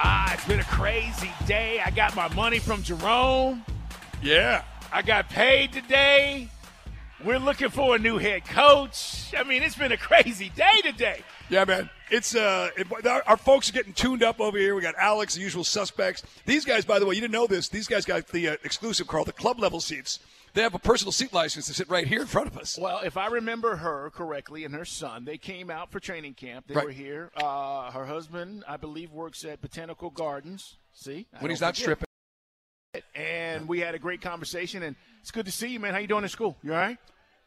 Ah, it's been a crazy day. I got my money from Jerome. Yeah. I got paid today. We're looking for a new head coach. I mean, it's been a crazy day today. Yeah, man. It's uh, it, our, folks are getting tuned up over here. We got Alex, the usual suspects. These guys, by the way, you didn't know this. These guys got the uh, exclusive, Carl, the club level seats. They have a personal seat license to sit right here in front of us. Well, if I remember her correctly and her son, they came out for training camp. They right. were here. Uh, her husband, I believe, works at Botanical Gardens. See, I when he's not forget. stripping. And we had a great conversation, and it's good to see you, man. How you doing in school? You all right?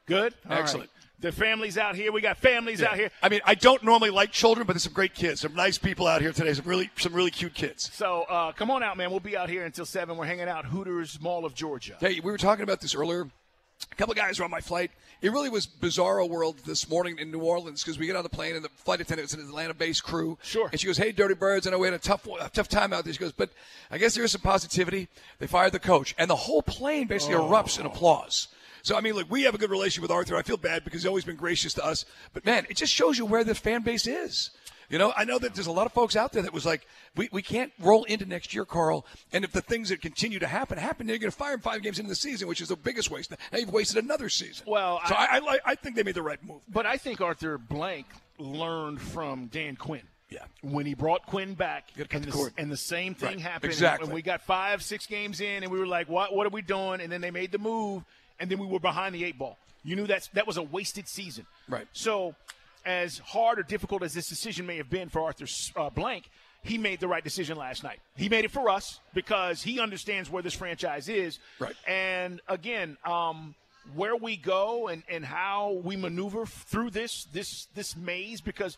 Good. All Excellent. Right. The families out here. We got families yeah. out here. I mean, I don't normally like children, but there's some great kids, some nice people out here today. Some really, some really cute kids. So uh, come on out, man. We'll be out here until seven. We're hanging out Hooters Mall of Georgia. Hey, we were talking about this earlier. A couple guys were on my flight. It really was bizarro world this morning in New Orleans because we get on the plane and the flight attendant was an Atlanta-based crew. Sure. And she goes, "Hey, Dirty Birds, I know we had a tough, a tough time out there." She goes, "But I guess there is some positivity. They fired the coach, and the whole plane basically oh. erupts in applause." So I mean, look, we have a good relationship with Arthur. I feel bad because he's always been gracious to us. But man, it just shows you where the fan base is. You know, I know that there's a lot of folks out there that was like, we, we can't roll into next year, Carl. And if the things that continue to happen happen, they're going to fire him five games into the season, which is the biggest waste. Now you've wasted another season. Well, so I, I, I think they made the right move. But I think Arthur Blank learned from Dan Quinn. Yeah. When he brought Quinn back, and the, and the, same thing right. happened. Exactly. And we got five, six games in, and we were like, "What? What are we doing?" And then they made the move, and then we were behind the eight ball. You knew that that was a wasted season. Right. So, as hard or difficult as this decision may have been for Arthur uh, Blank, he made the right decision last night. He made it for us because he understands where this franchise is. Right. And again, um, where we go and, and how we maneuver through this this this maze because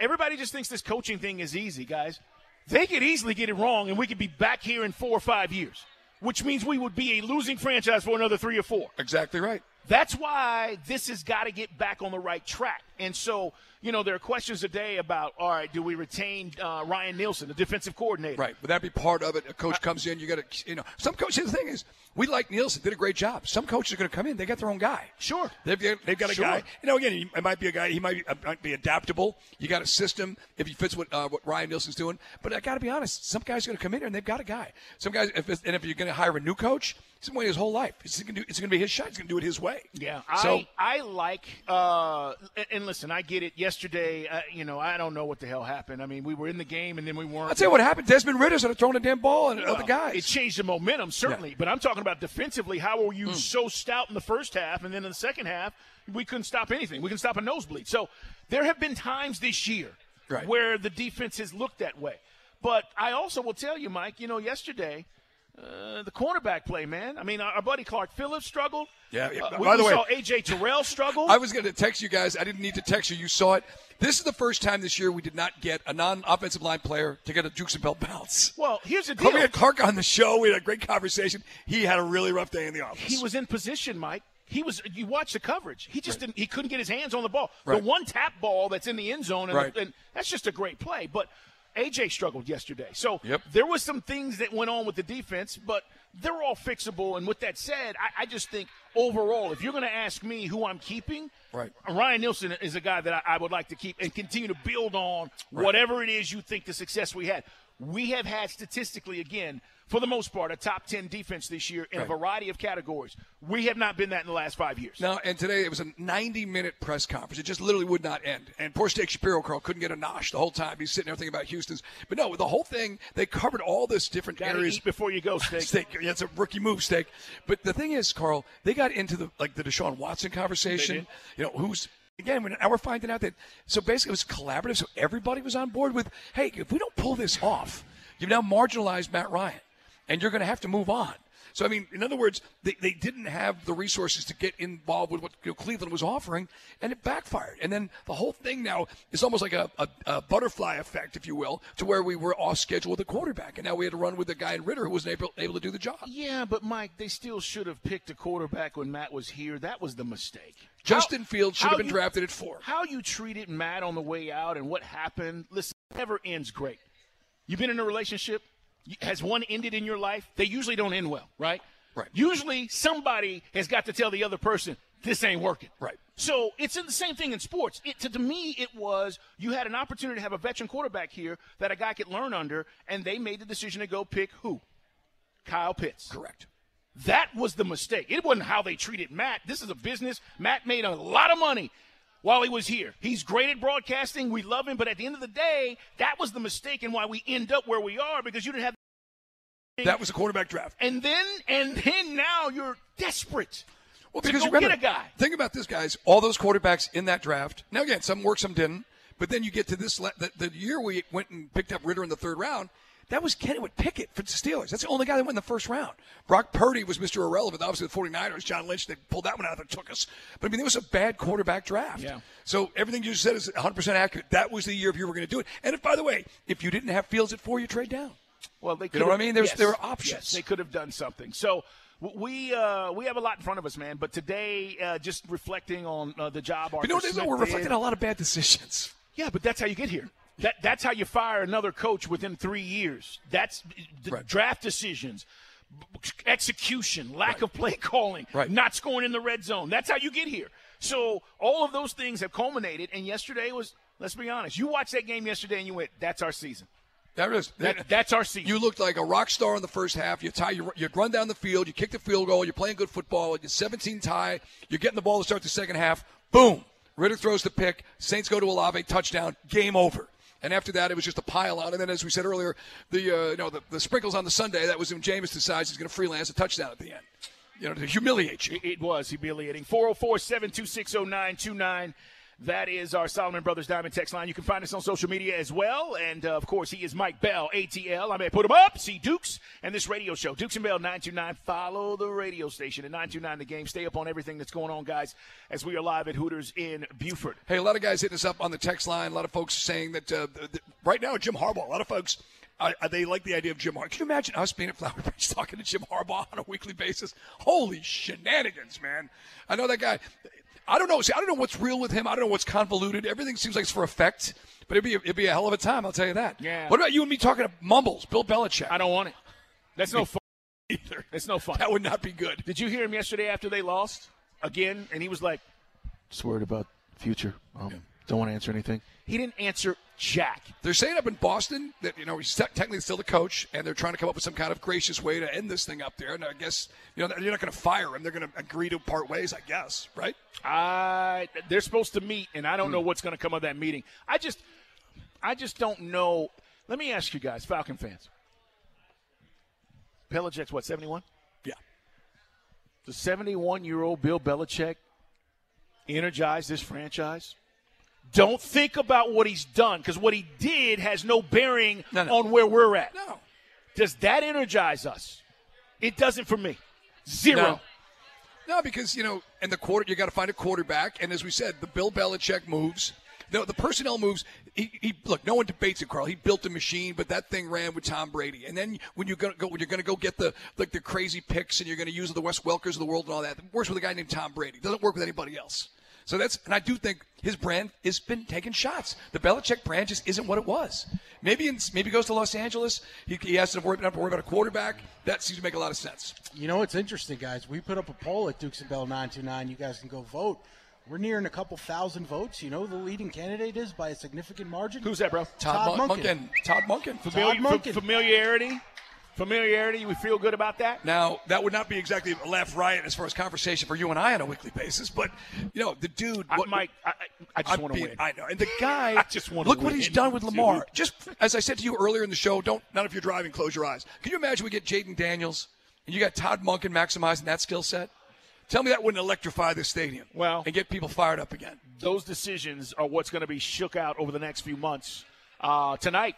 everybody just thinks this coaching thing is easy, guys. They could easily get it wrong and we could be back here in four or five years, which means we would be a losing franchise for another three or four. Exactly right. That's why this has got to get back on the right track. And so, you know, there are questions today about, all right, do we retain uh, Ryan Nielsen, the defensive coordinator? Right. Would that be part of it? A coach comes in, you got to, you know, some coaches, the thing is, we like Nielsen, did a great job. Some coaches are going to come in, they got their own guy. Sure. They've, they've got a sure. guy. You know, again, it might be a guy, he might be, uh, might be adaptable. You got a system if he fits what, uh, what Ryan Nielsen's doing. But I got to be honest, some guys are going to come in here and they've got a guy. Some guys, if and if you're going to hire a new coach, he's going to wait his whole life. It's going to be his shot. He's going to do it his way. Yeah. So, I, I like, uh, and listen, I get it. Yesterday, uh, you know, I don't know what the hell happened. I mean, we were in the game and then we weren't. I'll tell you what happened. Desmond should have thrown a damn ball and well, other guys. It changed the momentum, certainly. Yeah. But I'm talking about defensively. How were you mm. so stout in the first half and then in the second half, we couldn't stop anything. We couldn't stop a nosebleed. So there have been times this year right. where the defense has looked that way. But I also will tell you, Mike, you know, yesterday – uh, the cornerback play, man. I mean, our, our buddy Clark Phillips struggled. Yeah. yeah. Uh, we, By the we way, saw AJ Terrell struggle. I was going to text you guys. I didn't need to text you. You saw it. This is the first time this year we did not get a non-offensive line player to get a Dukes and Bell bounce. Well, here's the deal. We had Clark on the show. We had a great conversation. He had a really rough day in the office. He was in position, Mike. He was. You watch the coverage. He just right. didn't. He couldn't get his hands on the ball. Right. The one tap ball that's in the end zone, and, right. the, and that's just a great play. But AJ struggled yesterday. So yep. there was some things that went on with the defense, but they're all fixable. And with that said, I, I just think overall, if you're going to ask me who I'm keeping, right. Ryan Nielsen is a guy that I, I would like to keep and continue to build on right. whatever it is you think the success we had. We have had statistically, again, for the most part, a top 10 defense this year in right. a variety of categories. We have not been that in the last five years. No, and today it was a 90 minute press conference. It just literally would not end. And poor Steak Shapiro, Carl, couldn't get a nosh the whole time. He's sitting there thinking about Houston's. But no, the whole thing, they covered all this different Gotta areas. Before you go, Steak. steak. That's a rookie move, Steak. But the thing is, Carl, they got into the like the Deshaun Watson conversation. You know, who's again, now we're finding out that so basically it was collaborative, so everybody was on board with, hey, if we don't pull this off, you've now marginalized Matt Ryan, and you're going to have to move on. So I mean, in other words, they, they didn't have the resources to get involved with what you know, Cleveland was offering, and it backfired. And then the whole thing now is almost like a, a, a butterfly effect, if you will, to where we were off schedule with the quarterback, and now we had to run with the guy in Ridder who wasn't able, able to do the job. Yeah, but Mike, they still should have picked a quarterback when Matt was here. That was the mistake. Justin How- Fields should have been you- drafted at four. How you treated Matt on the way out and what happened, listen, never ends great. You've been in a relationship, has one ended in your life? They usually don't end well, right? Right. Usually somebody has got to tell the other person, this ain't working. Right. So it's in the same thing in sports. It, to, to me, it was you had an opportunity to have a veteran quarterback here that a guy could learn under, and they made the decision to go pick who? Kyle Pitts. Correct. That was the mistake. It wasn't how they treated Matt. This is a business. Matt made a lot of money while he was here. He's great at broadcasting. We love him. But at the end of the day, that was the mistake and why we end up where we are because you didn't have. That was a quarterback draft. And then, and then now you're desperate. Well, to because go remember, get a guy. Think about this, guys. All those quarterbacks in that draft. Now, again, some worked, some didn't. But then you get to this. le- The, the year we went and picked up Ridder in the third round. That was Kennywood Pickett for the Steelers. That's the only guy that went in the first round. Brock Purdy was Mr. Irrelevant. Obviously, the 49ers, John Lynch, they pulled that one out that took us. But I mean, it was a bad quarterback draft. Yeah. So everything you said is 100% accurate. That was the year if you were going to do it. And if, by the way, if you didn't have Fields at four, you trade down. Well, they You know what I mean? There's- yes, there are options. Yes, they could have done something. So we uh, we have a lot in front of us, man. But today, uh, just reflecting on uh, the job. But you know what? it is? Arthur We're reflecting on a lot of bad decisions. Yeah, but that's how you get here. That that's how you fire another coach within three years. That's Right. draft decisions, execution, lack of play calling, Right. not scoring in the red zone. That's how you get here. So all of those things have culminated. And yesterday was, let's be honest, you watched that game yesterday and you went, "That's our season. That is. That, that's our season." You looked like a rock star in the first half. You tie, you, you run down the field, you kick the field goal, you're playing good football, you're 17 tie, you're getting the ball to start the second half. Boom. Ridder throws the pick. Saints go to Olave, touchdown, game over. And after that, it was just a pile on. And then, as we said earlier, the uh, you know the, the sprinkles on the sundae. That was when Jameis decides he's going to freelance a touchdown at the end. You know, to humiliate you. It, it was humiliating. 404 726 0929. That is our Solomon Brothers Diamond text line. You can find us on social media as well. And uh, of course, he is Mike Bell, ATL. I may put him up. See Dukes and this radio show. Dukes and Bell 929. Follow the radio station at 929 The Game. Stay up on everything that's going on, guys, as we are live at Hooters in Buford. Hey, a lot of guys hitting us up on the text line. A lot of folks saying that uh, right now, Jim Harbaugh. A lot of folks. They like the idea of Jim Harbaugh. Can you imagine us being at Flower Bridge talking to Jim Harbaugh on a weekly basis? Holy shenanigans, man! I know that guy. I don't know. See, I don't know what's real with him. I don't know what's convoluted. Everything seems like it's for effect. But it'd be it'd be a hell of a time. I'll tell you that. Yeah. What about you and me talking to Mumbles, Bill Belichick? I don't want it. That's no fun either. It's no fun. That would not be good. Did you hear him yesterday after they lost again? And he was like, Just worried about future. Um, Don't want to answer anything. He didn't answer jack. They're saying up in Boston that you know he's te- technically still the coach, and they're trying to come up with some kind of gracious way to end this thing up there. And I guess you know you're not going to fire him; they're going to agree to part ways, I guess, right? I they're supposed to meet, and I don't know hmm. what's going to come of that meeting. I just, I just don't know. Let me ask you guys, Falcon fans. Belichick's what seventy one? Yeah. The seventy one year old Bill Belichick energize this franchise. Don't think about what he's done because what he did has no bearing No, no. on where we're at. No. Does that energize us? It doesn't for me. Zero. No. No, because you know, and the quarter you got to find a quarterback, and as we said, the Bill Belichick moves. No, the personnel moves. He, he look. No one debates it, Carl. He built a machine, but that thing ran with Tom Brady. And then when you go, go when you're going to go get the like the crazy picks, and you're going to use the Wes Welkers of the world and all that, it works with a guy named Tom Brady. Doesn't work with anybody else. So that's, and I do think his brand has been taking shots. The Belichick brand just isn't what it was. Maybe in, maybe he goes to Los Angeles. He, he has to worry, not to worry about a quarterback. That seems to make a lot of sense. You know it's interesting, guys? We put up a poll at Dukes and Bell 929. You guys can go vote. We're nearing a couple thousand votes. You know who the leading candidate is by a significant margin? Who's that, bro? Todd Mon- Monken. Todd Monken. Famili- Todd fa- Monken. familiarity. Familiarity. We feel good about that. Now, that would not be exactly a left riot as far as conversation for you and I on a weekly basis, but you know, the dude. I, what- Mike, I, I- just want to win. I know, and the guy. I just wanna look what he's done with dude. Lamar. Just as I said to you earlier in the show, don't. Not if you're driving, close your eyes. Can you imagine we get Jayden Daniels and you got Todd Monken maximizing that skill set? Tell me that wouldn't electrify the stadium. Well- and get people fired up again. Those decisions are what's going to be shook out over the next few months. Uh, tonight,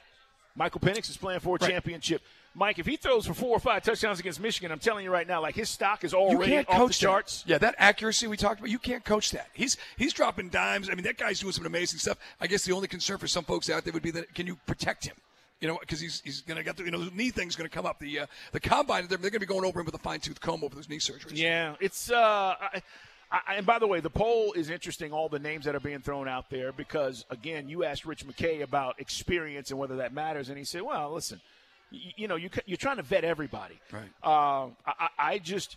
Michael Penix is playing for a Right. championship. Mike, if he throws for four or five touchdowns against Michigan, I'm telling you right now, like his stock is You already can't off coach the charts. That. Yeah, that accuracy we talked about, you can't coach that. He's he's dropping dimes. I mean, that guy's doing some amazing stuff. I guess the only concern for some folks out there would be that can you protect him? You know, because he's he's going to get the you know the knee thing's going to come up. The uh, the combine they're, they're going to be going over him with a fine tooth comb over those knee surgeries. Yeah, it's. Uh, I, I, and by the way, the poll is interesting. All the names that are being thrown out there because again, you asked Rich McKay about experience and whether that matters, and he said, "Well, listen, you, you know, you, you're trying to vet everybody. Right. Uh, I, I just,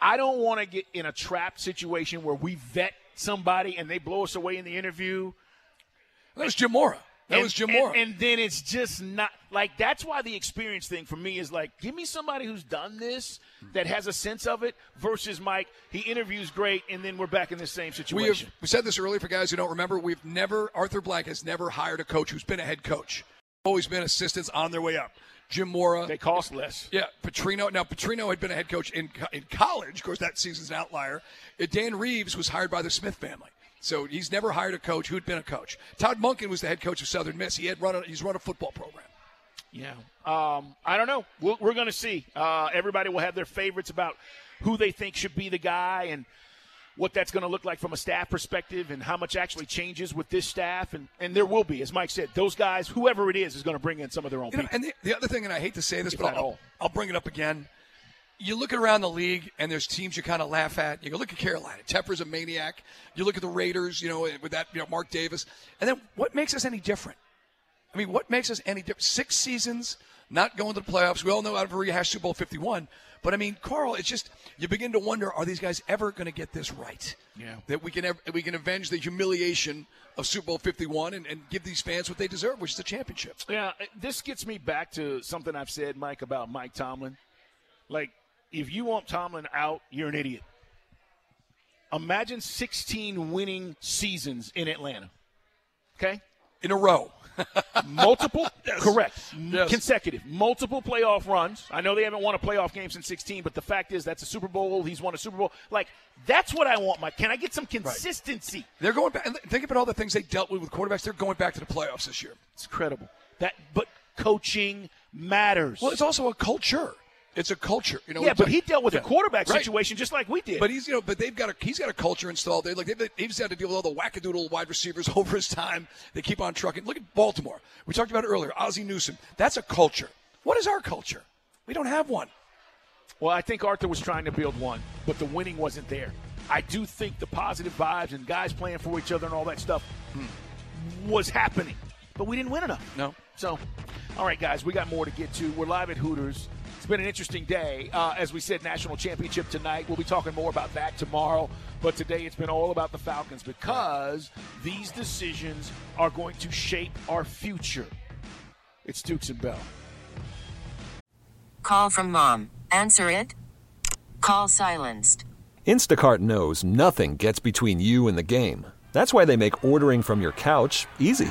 I don't want to get in a trap situation where we vet somebody and they blow us away in the interview. That was Jim Mora. That and, was Jim and- And, then it's just not like that's why the experience thing for me is like, give me somebody who's done this that has a sense of it versus Mike. He interviews great, and then we're back in the same situation. we have we said this earlier for guys who don't remember. We've never Arthur Blank has never hired a coach who's been a head coach. Always been assistants on their way up. Jim Mora. they cost less. Yeah, Petrino. Now, Petrino had been a head coach in in college. Of course, that season's an outlier. Uh, Dan Reeves was hired by the Smith family, so he's never hired a coach who'd been a coach. Todd Monken was the head coach of Southern Miss. He had run a, he's run a football program. Yeah. Um, I don't know. We're, we're going to see. Uh, everybody will have their favorites about who they think should be the guy and what that's going to look like from a staff perspective and how much actually changes with this staff. And, and there will be, as Mike said, those guys, whoever it is, is going to bring in some of their own You know, people. and the, the other thing, and I hate to say this, If but I'll. I'll bring it up again. You look around the league, and there's teams you kind of laugh at. You go look at Carolina. Tepper's a maniac. You look at the Raiders, you know, with that, you know, Mark Davis. And then what makes us any different? I mean, what makes us any different? Six seasons, not going to the playoffs. We all know I've rehashed Super Bowl 51. But I mean, Carl, it's just you begin to wonder: Are these guys ever going to get this right? Yeah. That we can ev- we can avenge the humiliation of Super Bowl 51 and, and give these fans what they deserve, which is a championship. Yeah, uh, this gets me back to something I've said, Mike, about Mike Tomlin. Like, if you want Tomlin out, you're an idiot. Imagine 16 winning seasons in Atlanta. Okay? In a row. Multiple, correct, Yes. consecutive, multiple playoff runs. I know they haven't won a playoff game since 16, but the fact is that's a Super Bowl. He's won a Super Bowl. Like, that's what I want, Mike. Can I get some consistency? They're going back. Think about all the things they dealt with with quarterbacks. They're going back to the playoffs this year. It's incredible. That, but coaching matters. Well, it's also a culture. It's a culture. You know. yeah, but he dealt with Yeah. a quarterback Right. situation just like we did. But he's you know, but they've got a he's got a culture installed. They like they've, he's had to deal with all the wackadoodle wide receivers over his time. They keep on trucking. Look at Baltimore. We talked about it earlier. Ozzie Newsome. That's a culture. What is our culture? We don't have one. Well, I think Arthur was trying to build one, but the winning wasn't there. I do think the positive vibes and guys playing for each other and all that stuff hmm. was happening, but we didn't win enough. No. So, all right, guys, we got more to get to. We're live at Hooters. It's been an interesting day. Uh, as we said, national championship tonight. We'll be talking more about that tomorrow. But today it's been all about the Falcons because these decisions are going to shape our future. It's Dukes and Bell. Call from mom. Answer it. Call silenced. Instacart knows nothing gets between you and the game. That's why they make ordering from your couch easy.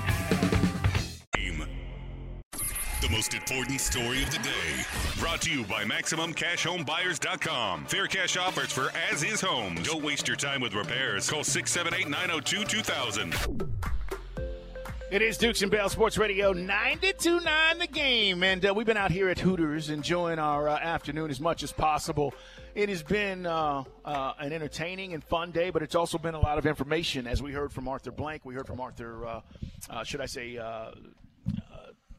Most important story of the day. Brought to you by MaximumCashHomeBuyers.com. Fair cash offers for as is homes. Don't waste your time with repairs. Call 678 902 2000. It is Dukes and Bell Sports Radio 92.9 the game. And uh, we've been out here at Hooters enjoying our uh, afternoon as much as possible. It has been uh, uh, an entertaining and fun day, but it's also been a lot of information. As we heard from Arthur Blank, we heard from Arthur, uh, uh, should I say,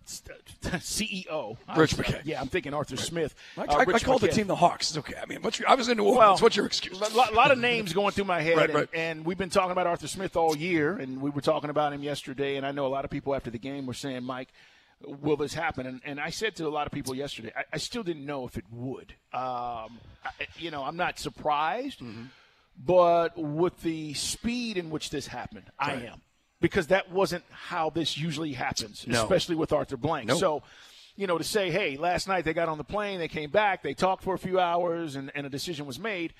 CEO. Rich McKay. Yeah, I'm thinking Arthur Smith. I, Uh, I, I called the team the Hawks. It's okay. I mean, what's your, I was in New Orleans. Well, what's your excuse? A lot, lot of names going through my head, Right, and, right. and we've been talking about Arthur Smith all year, and we were talking about him yesterday. And I know a lot of people after the game were saying, "Mike, will this happen?" And, and I said to a lot of people yesterday, I, I still didn't know if it would. Um, I, you know, I'm not surprised, Mm-hmm. but with the speed in which this happened, I am because that wasn't how this usually happens, No. especially with Arthur Blank. Nope. So you know, to say, hey, last night they got on the plane, they came back, they talked for a few hours, and, and a decision was made.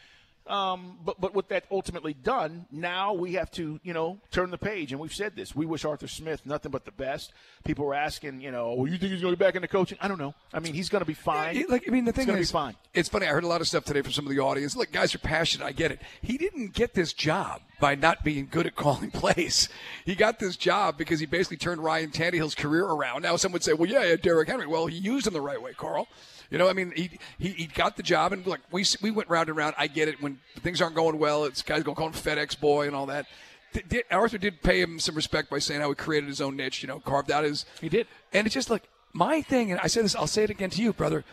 Um, but but with that ultimately done, now we have to you know turn the page, and we've said this. We wish Arthur Smith nothing but the best. People were asking, you know, well, you think he's going to be back into coaching? I don't know. I mean, he's going to be fine. He- like I mean, the thing is, be fine. it's funny. I heard a lot of stuff today from some of the audience. Look, guys are passionate. I get it. He didn't get this job by not being good at calling plays. He got this job because he basically turned Ryan Tannehill's career around. Now, some would say, well, yeah, yeah, Derrick Henry. Well, he used him the right way, Carl. You know, I mean, he, he he got the job, and look, we we went round and round. I get it when things aren't going well. It's guys going to call him FedEx boy and all that. Did, did- Arthur did pay him some respect by saying how he created his own niche. You know, carved out his. He did. And it's just like my thing, and I said this, I'll say it again to you, brother.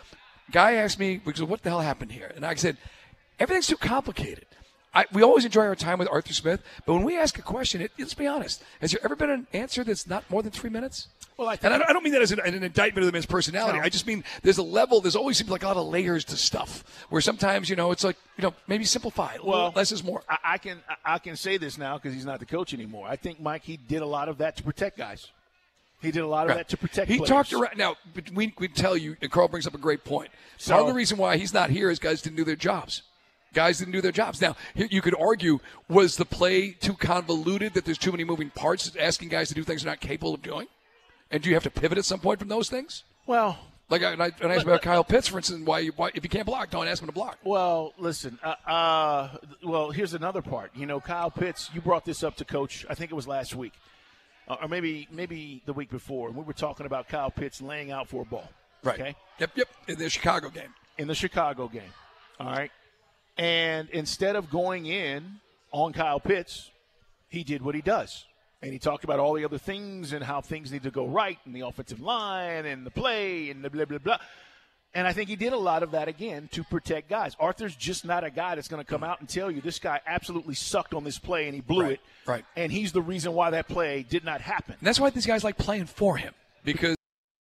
Guy asked me, because what the hell happened here? And I said, everything's too complicated. I, we always enjoy our time with Arthur Smith, but when we ask a question, it, let's be honest. Has there ever been an answer that's not more than three minutes? Well, I and I don't, I don't mean that as an, an indictment of the man's personality. No. I just mean there's a level. There's always seems like a lot of layers to stuff. Where sometimes you know it's like you know maybe simplify. Well, less is more. I, I can I- can say this now because he's not the coach anymore. I think Mike he did a lot of that to protect guys. He did a lot of Right. that to protect. He players. talked around. Now, but we we tell you, and Carl brings up a great point. So- Part of the reason why he's not here is guys didn't do their jobs. Guys didn't do their jobs. Now, you could argue, was the play too convoluted that there's too many moving parts, asking guys to do things they're not capable of doing? And do you have to pivot at some point from those things? Well, Like I, and I, and I asked about Kyle Pitts, for instance, why, why if you can't block, don't ask him to block. Well, listen. Uh, uh, well, here's another part. You know, Kyle Pitts. You brought this up to Coach. I think it was last week, uh, or maybe maybe the week before. And we were talking about Kyle Pitts laying out for a ball. Right. Okay. Yep. Yep. In the Chicago game. In the Chicago game. All right. And instead of going in on Kyle Pitts, he did what he does. And he talked about all the other things and how things need to go right and the offensive line and the play and the blah, blah, blah. And I think he did a lot of that again to protect guys. Arthur's just not a guy that's going to come out and tell you this guy absolutely sucked on this play and he blew Right, it. right. And he's the reason why that play did not happen. And that's why these guys like playing for him because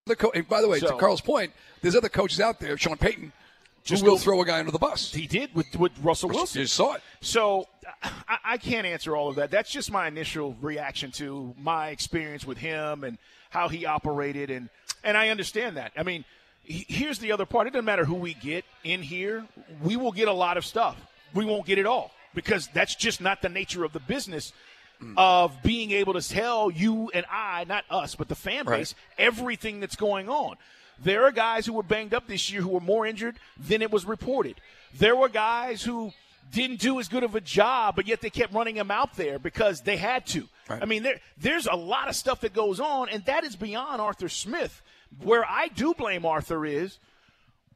the co- and by the way, to Carl's point, there's other coaches out there, Sean Payton, Just will throw a guy under the bus. He did with, with Russell Wilson. You saw it. So I, I can't answer all of that. That's just my initial reaction to my experience with him and how he operated, and and I understand that. I mean, he, here's the other part. It doesn't matter who we get in here. We will get a lot of stuff. We won't get it all because that's just not the nature of the business. Hmm. Of being able to tell you and I, not us, but the fan Right. base, everything that's going on. There are guys who were banged up this year who were more injured than it was reported. There were guys who didn't do as good of a job, but yet they kept running him out there because they had to. Right. I mean, there, there's a lot of stuff that goes on, and that is beyond Arthur Smith. Where I do blame Arthur is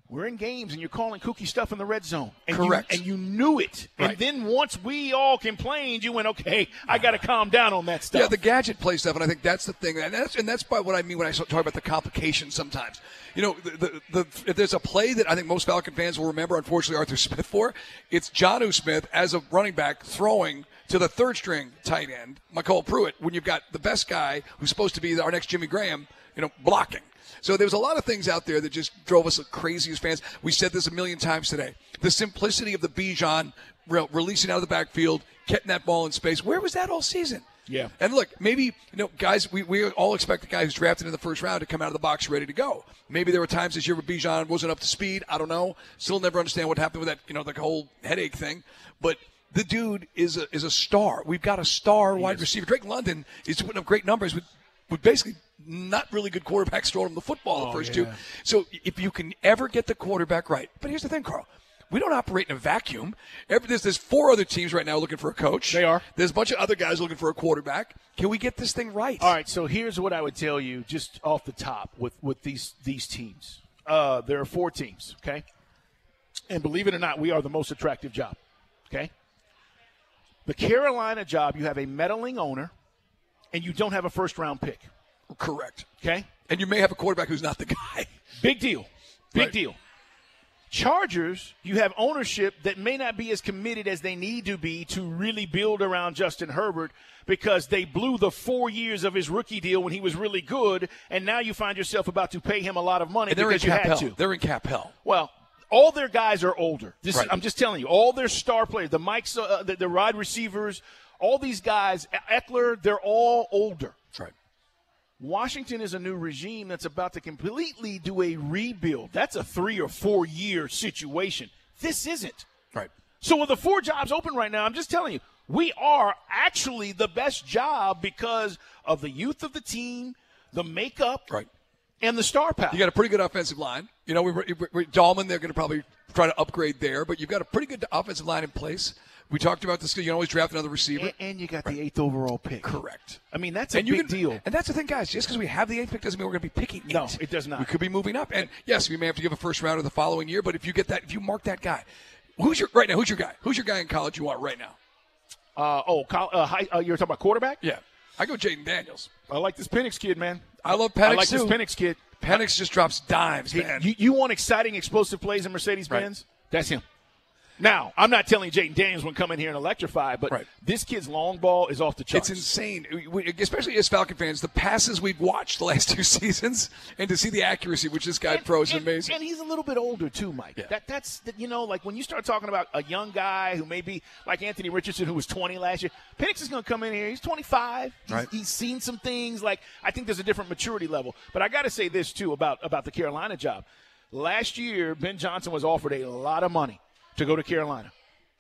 we're in games and you're calling kooky stuff in the red zone. And Correct. You, and you knew it. Right. And then once we all complained, you went, okay, I got to calm down on that stuff. Yeah, the gadget play stuff, and I think that's the thing, and that's and that's by what I mean when I talk about the complications. Sometimes, you know, the, the, the if there's a play that I think most Falcon fans will remember, unfortunately, Arthur Smith for, it's Jonnu Smith as a running back throwing to the third string tight end, MyCole Pruitt, when you've got the best guy who's supposed to be our next Jimmy Graham, you know, blocking. So there was a lot of things out there that just drove us crazy as fans. We said this a million times today. The simplicity of the Bijan re- releasing out of the backfield, getting that ball in space. Where was that all season? Yeah. And look, maybe, you know, guys, we, we all expect the guy who's drafted in the first round to come out of the box ready to go. Maybe there were times this year where Bijan wasn't up to speed. I don't know. Still never understand what happened with that, you know, the whole headache thing. But the dude is a, is a star. We've got a star wide receiver. Drake London is putting up great numbers with, with basically not really good quarterbacks throwing him the football the first two. So if you can ever get the quarterback right. But here's the thing, Carl. we don't operate in a vacuum. Every, there's, there's four other teams right now looking for a coach. They are. There's a bunch of other guys looking for a quarterback. Can we get this thing right? All right, so here's what I would tell you just off the top with, with these these teams. Uh, there are four teams, okay? And believe it or not, we are the most attractive job, okay? The Carolina job, you have a meddling owner, and you don't have a first round pick. Correct. Okay? And you may have a quarterback who's not the guy. Big deal. Big Right. deal. Chargers, you have ownership that may not be as committed as they need to be to really build around Justin Herbert because they blew the four years of his rookie deal when he was really good, and now you find yourself about to pay him a lot of money And they're in because you cap had hell. to. They're in cap hell. Well, all their guys are older. This Right. I'm just telling you, all their star players, the Mikes, uh, the, the wide receivers, all these guys, Ekeler, they're all older. Right. Washington is a new regime that's about to completely do a rebuild. That's a three or four year situation. This isn't. Right. So with the four jobs open right now, I'm just telling you, we are actually the best job because of the youth of the team, the makeup, Right. and the star power. You got a pretty good offensive line. You know, we were, we we- Dalman, they're going to probably try to upgrade there, but you've got a pretty good offensive line in place. We talked about this. You can always draft another receiver. and, and you got the eighth overall pick. Correct. I mean, that's a and big can, deal. And that's the thing, guys. Just because we have the eighth pick doesn't mean we're going to be picking No, eight. it does not. We could be moving up. And yes, we may have to give a first rounder the following year. But if you get that, if you mark that guy, who's your right now? Who's your guy? Who's your guy in college you want right now? Uh, oh, uh, high, uh, you're talking about quarterback? Yeah, I go Jayden Daniels. I like this Penix kid, man. I love Penix I like too. this Penix kid. Penix just drops dimes, He- man. you, you want exciting, explosive plays in Mercedes Benz? That's him. Now, I'm not telling Jayden Daniels when come in here and electrify, but Right. this kid's long ball is off the charts. It's insane, We- especially as Falcon fans. The passes we've watched the last two seasons, and to see the accuracy which this guy throws is amazing. And he's a little bit older too, Mike. Yeah. That that's that, you know, like when you start talking about a young guy who may be like Anthony Richardson, who was 20 last year. Penix is going to come in here. He's 25. He's, Right. he's seen some things. Like I think there's a different maturity level. But I got to say this too about about the Carolina job. Last year, Ben Johnson was offered a lot of money to go to Carolina.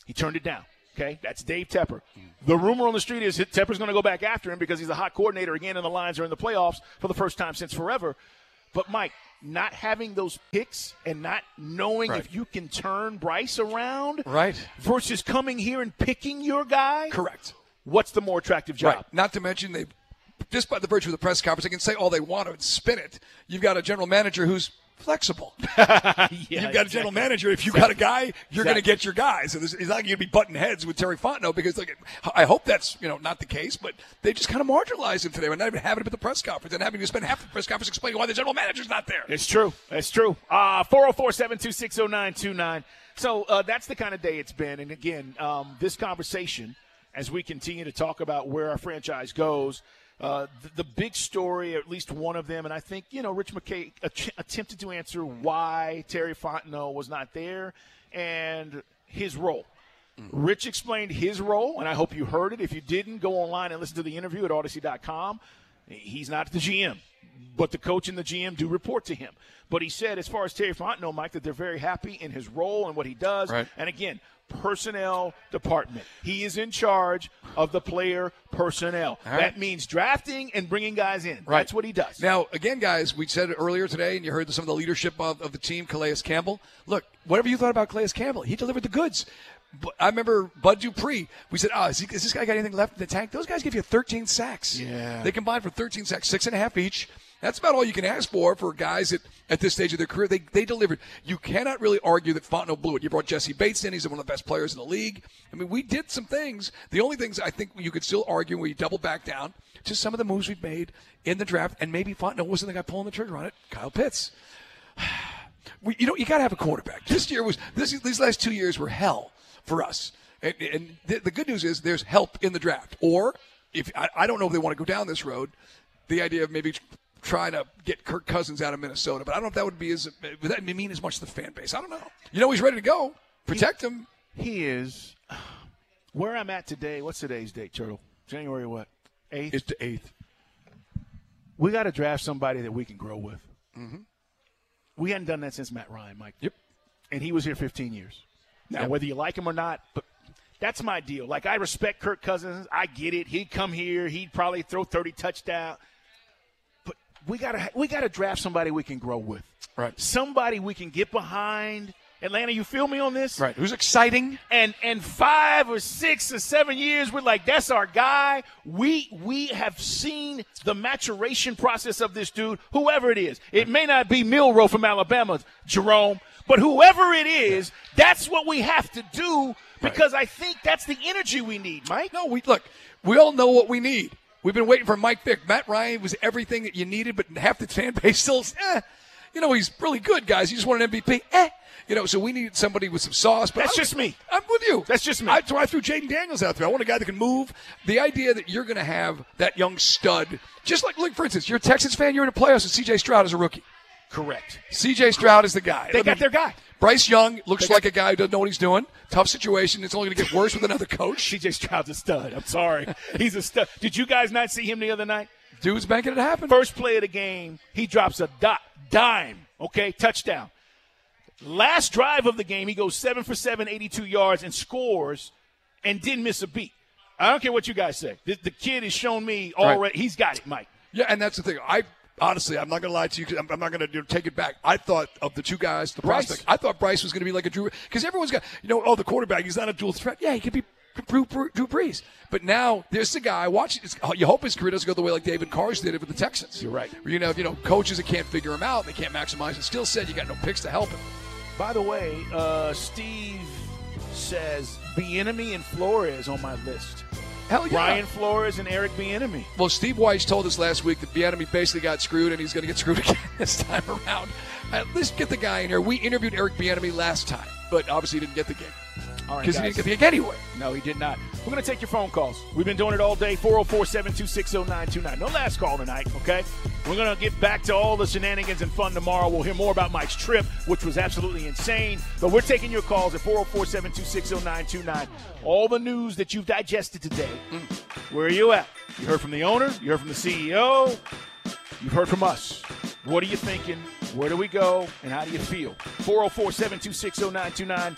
He turned it down. Okay, that's Dave Tepper. The rumor on the street is Tepper's going to go back after him because he's a hot coordinator again, and the Lions are in the playoffs for the first time since forever. But Mike, not having those picks and not knowing Right. if you can turn Bryce around, Right. versus coming here and picking your guy, Correct. what's the more attractive job? Right. Not to mention they, just by the virtue of the press conference, they can say all they want and spin it. You've got a general manager who's flexible. Yeah, You've got a general exactly. manager. If you've got a guy, you're going to get your guy. So there's, it's not going to be button heads with Terry Fontenot because like, I hope that's you know not the case. But they just kind of marginalized him today. We're not even having him at the press conference and having to spend half the press conference explaining why the general manager's not there. It's true. It's true. Uh, 404 726 0929. So uh, that's the kind of day it's been. And again, um, this conversation, as we continue to talk about where our franchise goes, uh, the, the big story, at least one of them, and I think, you know, Rich McKay att- attempted to answer why Terry Fontenot was not there and his role. Rich explained his role, and I hope you heard it. If you didn't, go online and listen to the interview at Audacy.com. He's not the GM, but the coach and the GM do report to him. But he said, as far as Terry Fontenot, Mike, that they're very happy in his role and what he does. Right. And again, personnel department. He is in charge of the player personnel. Right. That means drafting and bringing guys in. Right. That's what he does. Now, again, guys, we said earlier today, and you heard some of the leadership of, of the team, Calais Campbell. Look, whatever you thought about Calais Campbell, he delivered the goods. But I remember Bud Dupree. We said, "Oh, is, he, is this guy got anything left in the tank?" Those guys give you 13 sacks. Yeah. they combined for 13 sacks, six and a half each. That's about all you can ask for for guys at, at this stage of their career. They, they delivered. You cannot really argue that Fontenot blew it. You brought Jessie Bates in. He's one of the best players in the league. I mean, we did some things. The only things I think you could still argue when you double back down to some of the moves we've made in the draft, and maybe Fontenot wasn't the guy pulling the trigger on it. Kyle Pitts. We, you know, you got to have a quarterback. This year was this. These last two years were hell for us. And, and the, the good news is there's help in the draft. Or if I, I don't know if they want to go down this road, the idea of maybe trying to get Kirk Cousins out of Minnesota. But I don't know if that would be as would that mean as much to the fan base. I don't know. You know, he's ready to go. Protect him. he is where I'm at today. What's today's date, Turtle? January what? Eighth. It's the eighth. we got to draft somebody that we can grow with. Mm-hmm. We hadn't done that since Matt Ryan, Mike. Yep. And he was here 15 years. Now, Yep. whether you like him or not, but that's my deal. Like I respect Kirk Cousins. I get it. He'd come here. He'd probably throw 30 touchdown. But we gotta we gotta draft somebody we can grow with. Right. Somebody we can get behind Atlanta, you feel me on this? Right. Who's exciting? And and five or six or seven years, we're like, that's our guy. We we have seen the maturation process of this dude, whoever it is. It may not be Milroe from Alabama, Jerome, but whoever it is, that's what we have to do because I think that's the energy we need, Mike. No, we look. We all know what we need. We've been waiting for Mike Vick. Matt Ryan was everything that you needed, but half the fan base still, eh. You know, he's really good, guys. He just want an MVP. Eh. You know, so we need somebody with some sauce. But That's I'm- just me. I'm with you. That's just me. I, so I threw Jayden Daniels out there. I want a guy that can move. The idea that you're going to have that young stud, just like, like for instance, you're a Texans fan, you're in the playoffs, and C.J. Stroud is a rookie. Correct. C.J. Stroud is the guy. They I got mean, their guy. Bryce Young looks like a guy who doesn't know what he's doing. Tough situation. It's only going to get worse with another coach. CJ Stroud's a stud. I'm sorry. He's a stud. Did you guys not see him the other night? Dude's making it happen. First play of the game, he drops a dot, dime, okay, touchdown. Last drive of the game, he goes seven for seven, 82 yards, and scores and didn't miss a beat. I don't care what you guys say. The, the kid has shown me Right. already. He's got it, Mike. Yeah, and that's the thing. I honestly, I'm not going to lie to you. I'm, I'm not going to you know, take it back. I thought of the two guys, the Bryce. prospect. I thought Bryce was going to be like a Drew because everyone's got you know, oh, the quarterback. He's not a dual threat. Yeah, he could be. Drew, Drew, Brees, but now there's the guy. Watch, you hope his career doesn't go the way like David Carr's did it with the Texans. You're right. Where, you know, you know, coaches that can't figure him out, they can't maximize it. Still said you got no picks to help him. By the way, uh, Steve says Bieniemy and Flores is on my list. Hell yeah. Brian Flores and Eric Bieniemy. Well, Steve Weiss told us last week that Bieniemy basically got screwed, and he's going to get screwed again this time around. Uh, At least get the guy in here. We interviewed Eric Bieniemy last time, but obviously he didn't get the gig Right, because he didn't get the anyway. No, he did not. We're going to take your phone calls. We've been doing it all day. 404 726 0929. No last call tonight, okay? We're going to get back to all the shenanigans and fun tomorrow. We'll hear more about Mike's trip, which was absolutely insane. But we're taking your calls at 404 726 0929. All the news that you've digested today. Mm. Where are you at? You heard from the owner, you heard from the CEO, you've heard from us. What are you thinking? Where do we go? And how do you feel? 404 726 0929.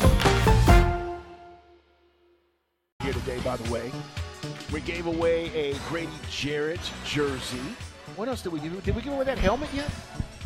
Here today, by the way. We gave away a Grady Jarrett jersey. What else did we give? Did we give away that helmet yet?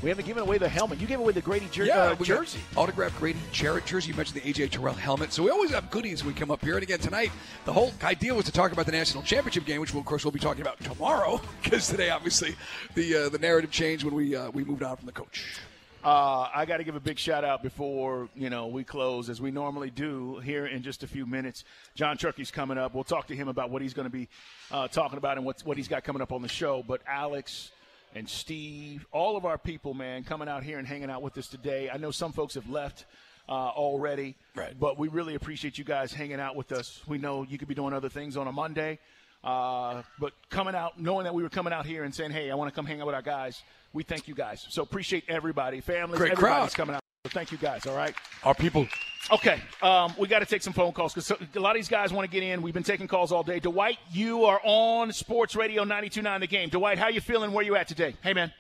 We haven't given away the helmet. You gave away the Grady jer- Yeah, uh, jersey. autographed Grady Jarrett jersey. You mentioned the AJ Terrell helmet. So we always have goodies when we come up here. And again, tonight, the whole idea was to talk about the national championship game, which, we'll, of course, we'll be talking about tomorrow. Because today, obviously, the uh, the narrative changed when we uh, we moved on from the coach. Uh, I got to give a big shout out before you know we close, as we normally do here in just a few minutes. John Turkey's coming up. We'll talk to him about what he's going to be uh, talking about and what's, what he's got coming up on the show. But Alex and Steve, all of our people, man, coming out here and hanging out with us today. I know some folks have left uh, already, Right. but we really appreciate you guys hanging out with us. We know you could be doing other things on a Monday. Uh, but coming out, knowing that we were coming out here and saying, "Hey, I want to come hang out with our guys," we thank you guys. So appreciate everybody, families, Great everybody's crowd. coming out. So thank you guys. All right. Our people. Okay, um, we got to take some phone calls because a lot of these guys want to get in. We've been taking calls all day. Dwight, you are on Sports Radio 92.9 The Game. Dwight, how you feeling? Where you at today? Hey, man.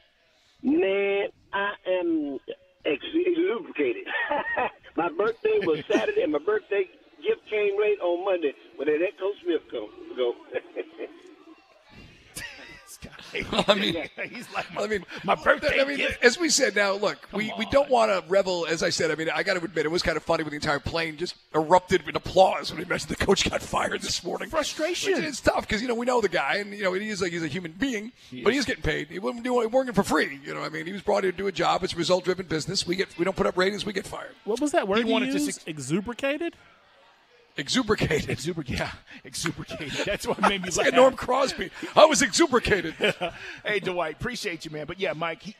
Man, I am ex- lubricated. my birthday was Saturday, and my birthday gift came late on Monday. But then that Coach Smith come go. I mean, he's like my, I mean, my birthday. I mean, gift. as we said, now look, we, we don't want to revel. As I said, I mean, I got to admit, it was kind of funny when the entire plane just erupted in applause when he mentioned the coach got fired this morning. Frustration. Which is tough because you know we know the guy, and you know he is like he's a human being, but he's getting paid. He wasn't doing working for free. You know, I mean, he was brought here to do a job. It's a result-driven business. We get we don't put up ratings, we get fired. What was that word He you wanted to used? suc- Exubricated? Exubricated. Exuber, yeah, exubricated. That's what made me It's laugh. like Norm Crosby. I was exubricated. hey, Dwight, appreciate you, man. But yeah, Mike, he,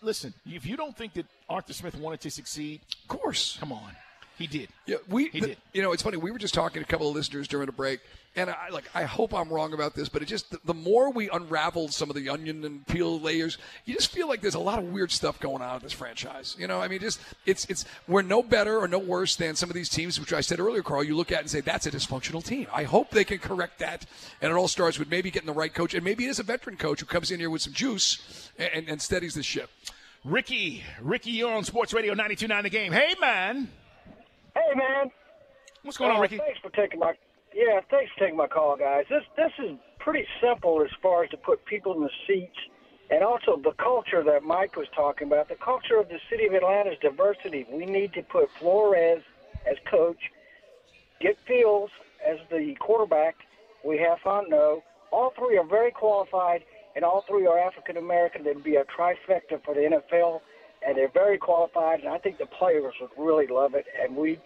listen, if you don't think that Arthur Smith wanted to succeed, of course, come on, he did. Yeah, we. He the- did. You know, it's funny. We were just talking to a couple of listeners during a break, and I like. I hope I'm wrong about this, but it just the, the more we unravel some of the onion and peel layers, you just feel like there's a lot of weird stuff going on in this franchise. You know, I mean, just it's it's we're no better or no worse than some of these teams, which I said earlier, Carl. You look at and say that's a dysfunctional team. I hope they can correct that, and it all starts with maybe getting the right coach, and maybe it is a veteran coach who comes in here with some juice and, and, and steadies the ship. Ricky, Ricky, you're on Sports Radio 92.9 The Game. Hey, man. Hey, man. What's going on, Uh, Ricky? Thanks for taking my yeah. Thanks for taking my call, guys. This this is pretty simple as far as to put people in the seats, and also the culture that Mike was talking about. The culture of the city of Atlanta is diversity. We need to put Flores as coach, get Fields as the quarterback. We have Fontenot. All three are very qualified, and all three are African American. That'd be a trifecta for the NFL, and they're very qualified. And I think the players would really love it, and we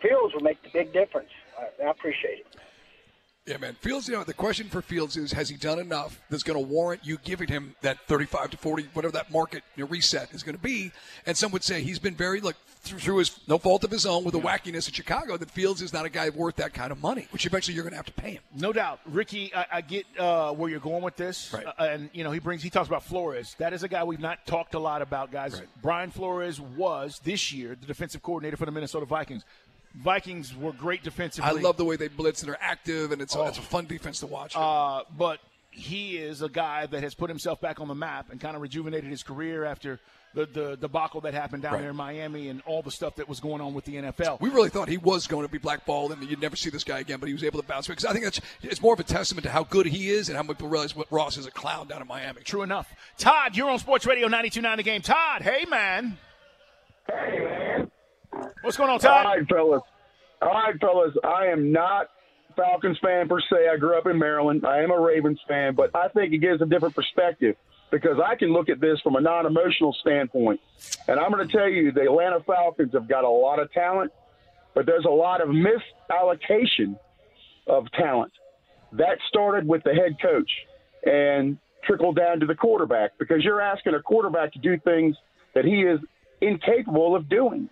Fields would make the big difference. I, I appreciate it. Yeah, man. Fields, you know, the question for Fields is has he done enough that's going to warrant you giving him that 35 to 40, whatever that market you know, reset is going to be? And some would say he's been very, like, through, through his no fault of his own with the wackiness in Chicago, that Fields is not a guy worth that kind of money, which eventually you're going to have to pay him. No doubt, Ricky. I, I get uh, where you're going with this, Right. uh, and you know he brings. He talks about Flores. That is a guy we've not talked a lot about, guys. Brian Flores was this year the defensive coordinator for the Minnesota Vikings. Vikings were great defensively. I love the way they blitz and are active, and it's, Oh. a, it's a fun defense to watch. Uh, but he is a guy that has put himself back on the map and kind of rejuvenated his career after the, the debacle that happened down Right. there in Miami and all the stuff that was going on with the NFL. we really thought he was going to be blackballed and you'd never see this guy again, but he was able to bounce back. Because I think that's it's more of a testament to how good he is and how much people realize what Ross is a clown down in Miami. True enough. Todd, you're on Sports Radio 92.9 The Game. Todd, hey, man. Hey, man. What's going on, Todd? All right, fellas. All right, fellas. I am not Falcons fan per se. I grew up in Maryland. I am a Ravens fan, but I think it gives a different perspective because I can look at this from a non-emotional standpoint. And I'm going to tell you, the Atlanta Falcons have got a lot of talent, but there's a lot of misallocation of talent. That started with the head coach and trickled down to the quarterback because you're asking a quarterback to do things that he is incapable of doing.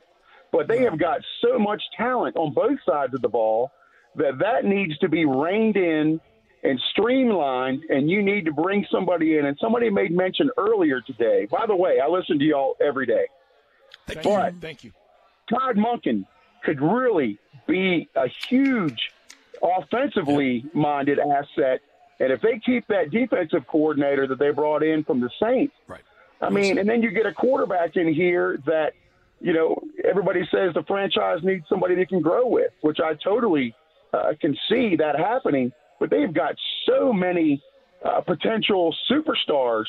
But they have got so much talent on both sides of the ball that that needs to be reined in and streamlined, and you need to bring somebody in. And somebody made mention earlier today. By the way, I listen to y'all every day. Thank but you. Thank you. Todd Monken could really be a huge offensively minded asset. And if they keep that defensive coordinator that they brought in from the Saints, right. I mean, and then you get a quarterback in here that, you know, everybody says the franchise needs somebody they can grow with, which I totally uh, can see that happening. But they've got so many uh, potential superstars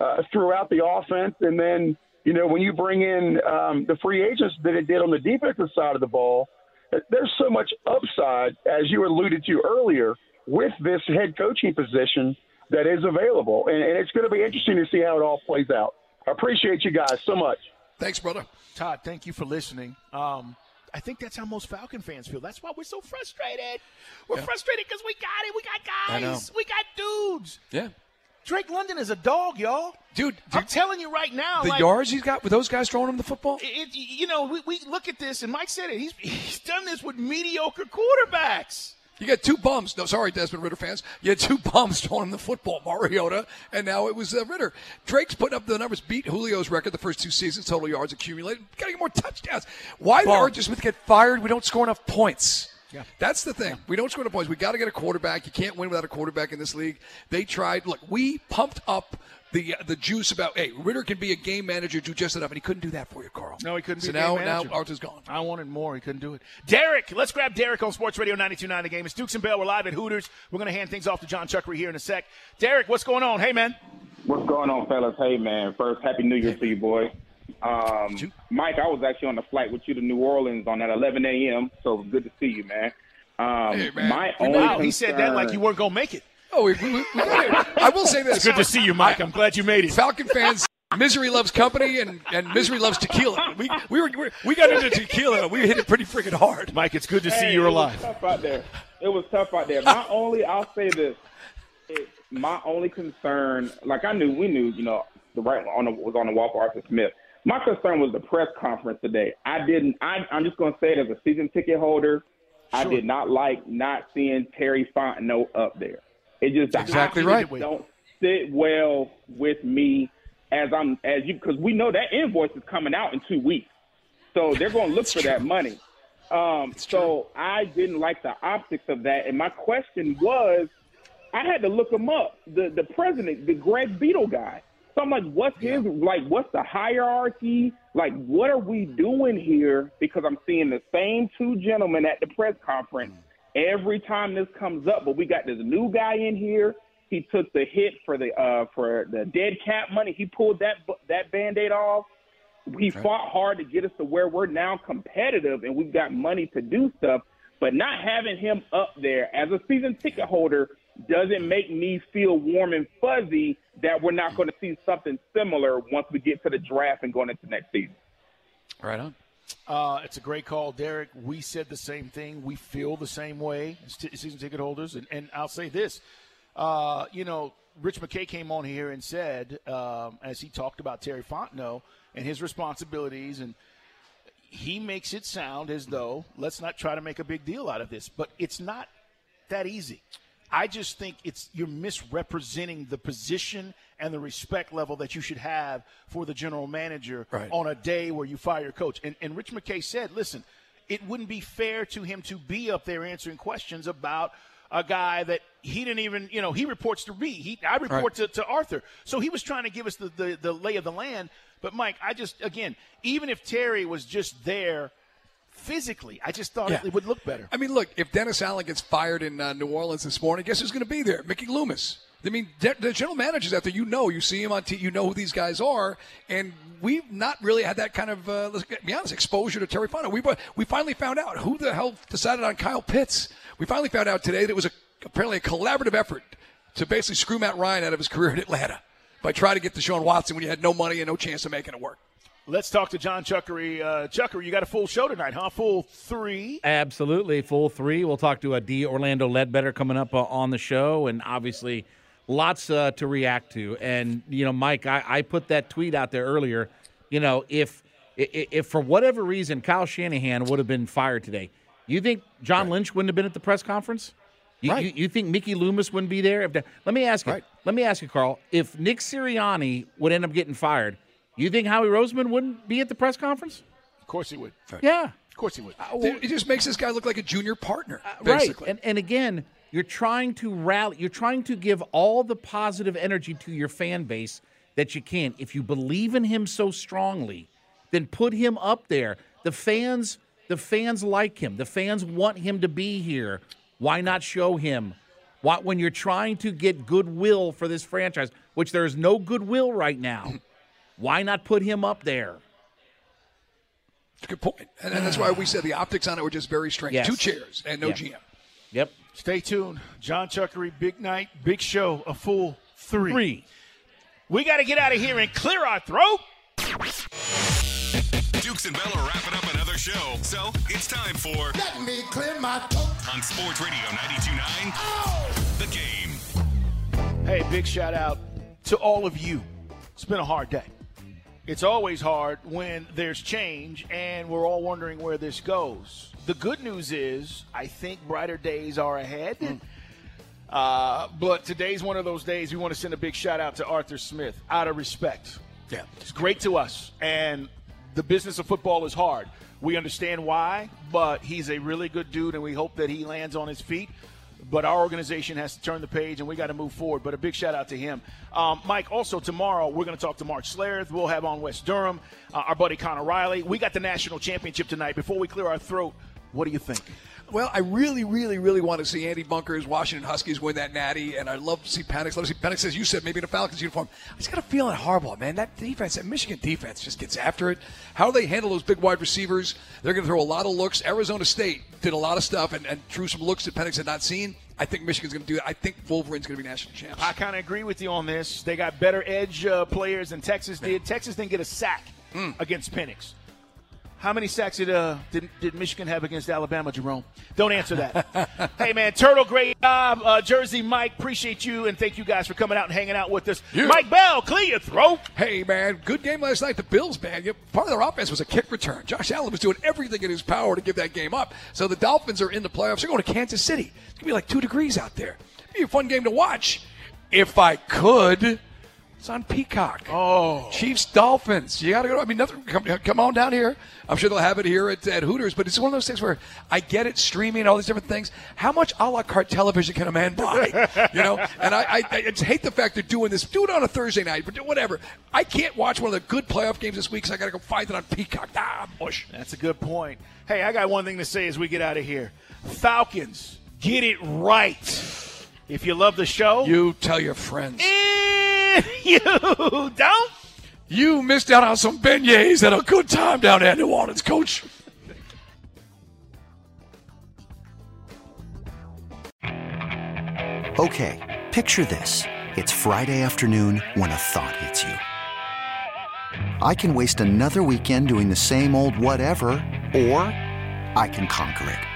uh, throughout the offense. And then, you know, when you bring in um, the free agents that it did on the defensive side of the ball, uh, there's so much upside, as you alluded to earlier, with this head coaching position that is available. And, and it's going to be interesting to see how it all plays out. I appreciate you guys so much. Thanks, brother. Todd, thank you for listening. Um, I think that's how most Falcon fans feel. That's why we're so frustrated. We're Yeah. frustrated because we got it. We got guys. We got dudes. Yeah. Drake London is a dog, y'all. Dude, I'm telling you right now. the like, yards he's got with those guys throwing him the football? It, you know, we, we look at this, and Mike said it. He's, he's done this with mediocre quarterbacks. You got two bums. No, sorry, Desmond Ridder fans. You had two bums throwing the football, Mariota, and now it was uh, Ritter. Drake's putting up the numbers, beat Julio's record the first two seasons, total yards accumulated. Got to get more touchdowns. Why did. Arthur Smith get fired? We don't score enough points. Yeah. That's the thing. We don't score enough points. We got to get a quarterback. You can't win without a quarterback in this league. They tried. Look, we pumped up the uh, the juice about hey Ridder can be a game manager, do just enough, and he couldn't do that for you, Carl. No, he couldn't So be a now game now Arthur's gone. I wanted more. He couldn't do it. Derek, let's grab Derek on Sports Radio 92.9 The Game. It's Dukes and Bell. We're live at Hooters. We're going to hand things off to John Chuckery here in a sec. Derek, what's going on? Hey, man. What's going on, fellas? Hey, man. First, Happy New Year to you, boy. Um, Mike, I was actually on the flight with you to New Orleans on that 11 a.m., so good to see you, man. Um, Hey, man. My only wow, he said that like you weren't going to make it. Oh, we, we, we. I will say this. It's good to see you, Mike. I'm glad you made it. Falcon fans, misery loves company, and, and misery loves tequila. We we were, we we got into tequila. We hit it pretty freaking hard. Mike, it's good to Hey, see you're it was alive. tough out there. It was tough out there. My only, I'll say this. It, my only concern, like I knew, we knew, you know, the right on the, was on the wall for Arthur Smith. My concern was the press conference today. I didn't. I, I'm just going to say it as a season ticket holder. I did not like not seeing Terry Fontenot up there. It just Exactly right. Don't sit well with me as I'm as you because we know that invoice is coming out in two weeks, so they're going to look for that money. Um, so I didn't like the optics of that, and my question was, I had to look him up. The the president, the Greg Beetle guy. So I'm like, what's his like? What's the hierarchy? Like, what are we doing here? Because I'm seeing the same two gentlemen at the press conference every time this comes up. But we got this new guy in here. He took the hit for the uh, for the dead cap money. He pulled that that band-aid off. He fought hard to get us to where we're now competitive and we've got money to do stuff. But not having him up there as a season ticket holder doesn't make me feel warm and fuzzy that we're not going to see something similar once we get to the draft and going into next season. Right on. Uh, it's a great call, Derek. We said the same thing. We feel the same way, as t- season ticket holders. And, and I'll say this, uh, you know, Rich McKay came on here and said, um, as he talked about Terry Fontenot and his responsibilities, and he makes it sound as though let's not try to make a big deal out of this, but it's not that easy. I just think it's you're misrepresenting the position and the respect level that you should have for the general manager Right. on a day where you fire your coach. And, and Rich McKay said, listen, it wouldn't be fair to him to be up there answering questions about a guy that he didn't even, you know, he reports to me. He, I report to, to Arthur. So he was trying to give us the, the, the lay of the land. But, Mike, I just, again, even if Terry was just there physically, I just thought Yeah. it would look better. I mean, look, if Dennis Allen gets fired in uh, New Orleans this morning, guess who's going to be there? Mickey Loomis. I mean, the general managers out there, you know, you see him on TV, you know who these guys are, and we've not really had that kind of, uh, let's be honest, exposure to Terry Fontenot. We we finally found out who the hell decided on Kyle Pitts. We finally found out today that it was a, apparently a collaborative effort to basically screw Matt Ryan out of his career in Atlanta by trying to get Deshaun Watson when you had no money and no chance of making it work. Let's talk to John Chuckery. Uh, Chuckery, you got a full show tonight, huh? Full three. Absolutely, full three. We'll talk to a D Orlando Ledbetter coming up uh, on the show, and obviously, lots uh, to react to. And you know, Mike, I, I put that tweet out there earlier. You know, if if, if for whatever reason Kyle Shanahan would have been fired today, you think John Lynch wouldn't have been at the press conference? You, Right. you, you think Mickey Loomis wouldn't be there? If let me ask you. Right. Let me ask you, Carl. If Nick Sirianni would end up getting fired, you think Howie Roseman wouldn't be at the press conference? Of course he would. Yeah. Of course he would. Uh, it just makes this guy look like a junior partner, uh, basically. Right. And and again, you're trying to rally you're trying to give all the positive energy to your fan base that you can. If you believe in him so strongly, then put him up there. The fans the fans like him. The fans want him to be here. Why not show him? Why, when you're trying to get goodwill for this franchise, which there is no goodwill right now, why not put him up there? It's a good point. And, and that's why we said the optics on it were just very strange. Yes. Two chairs and no Yeah. GM. Yep. Stay tuned. John Chuckery, big night, big show, a full three. Three. We got to get out of here and clear our throat. Dukes and Bell are wrapping up another show, so it's time for Let me clear my throat. on Sports Radio 92.9 The Game. Hey, big shout out to all of you. It's been a hard day. It's always hard when there's change and we're all wondering where this goes. The good news is, I think brighter days are ahead. Uh, but today's one of those days we want to send a big shout out to Arthur Smith out of respect. Yeah. It's great to us. And the business of football is hard. We understand why, but he's a really good dude, and we hope that he lands on his feet. But our organization has to turn the page, and we got to move forward. But a big shout out to him. Um, Mike, also tomorrow, we're going to talk to Mark Schlereth. We'll have on Wes Durham, uh, our buddy Connor Riley. We got the national championship tonight. Before we clear our throat, what do you think? Well, I really, really, really want to see Andy Bunker's Washington Huskies win that natty, and I'd love to see Penix. Love to see Penix, as you said, maybe in a Falcons uniform. I just got a feeling Harbaugh, man, that defense, that Michigan defense just gets after it. How do they handle those big wide receivers, they're going to throw a lot of looks. Arizona State did a lot of stuff and, and drew some looks that Penix had not seen. I think Michigan's going to do it. I think Wolverine's going to be national champs. I kind of agree with you on this. They got better edge uh, players than Texas did. Texas didn't get a sack against Penix. How many sacks did, uh, did did Michigan have against Alabama, Jerome? Don't answer that. hey man, Turtle, great job. Uh, Jersey Mike, appreciate you and thank you guys for coming out and hanging out with us. You. Mike Bell, clear your throat. Hey, man, good game last night. The Bills, man, part of their offense was a kick return. Josh Allen was doing everything in his power to give that game up. So the Dolphins are in the playoffs. They're going to Kansas City. It's going to be like two degrees out there. It'll be a fun game to watch. If I could, it's on Peacock. Oh. Chiefs, Dolphins. You got to go. I mean, nothing. Come, come on down here. I'm sure they'll have it here at, at Hooters, but it's one of those things where I get it, streaming, all these different things. How much a la carte television can a man buy? you know, and I, I, I hate the fact they're doing this. Do it on a Thursday night, but do whatever. I can't watch one of the good playoff games this week because I got to go find it on Peacock. Ah, bush. That's a good point. Hey, I got one thing to say as we get out of here. Falcons, get it right. If you love the show, You tell your friends. you don't. You missed out on some beignets at a good time down there in New Orleans, Coach. Okay, picture this. It's Friday afternoon when a thought hits you. I can waste another weekend doing the same old whatever, or I can conquer it.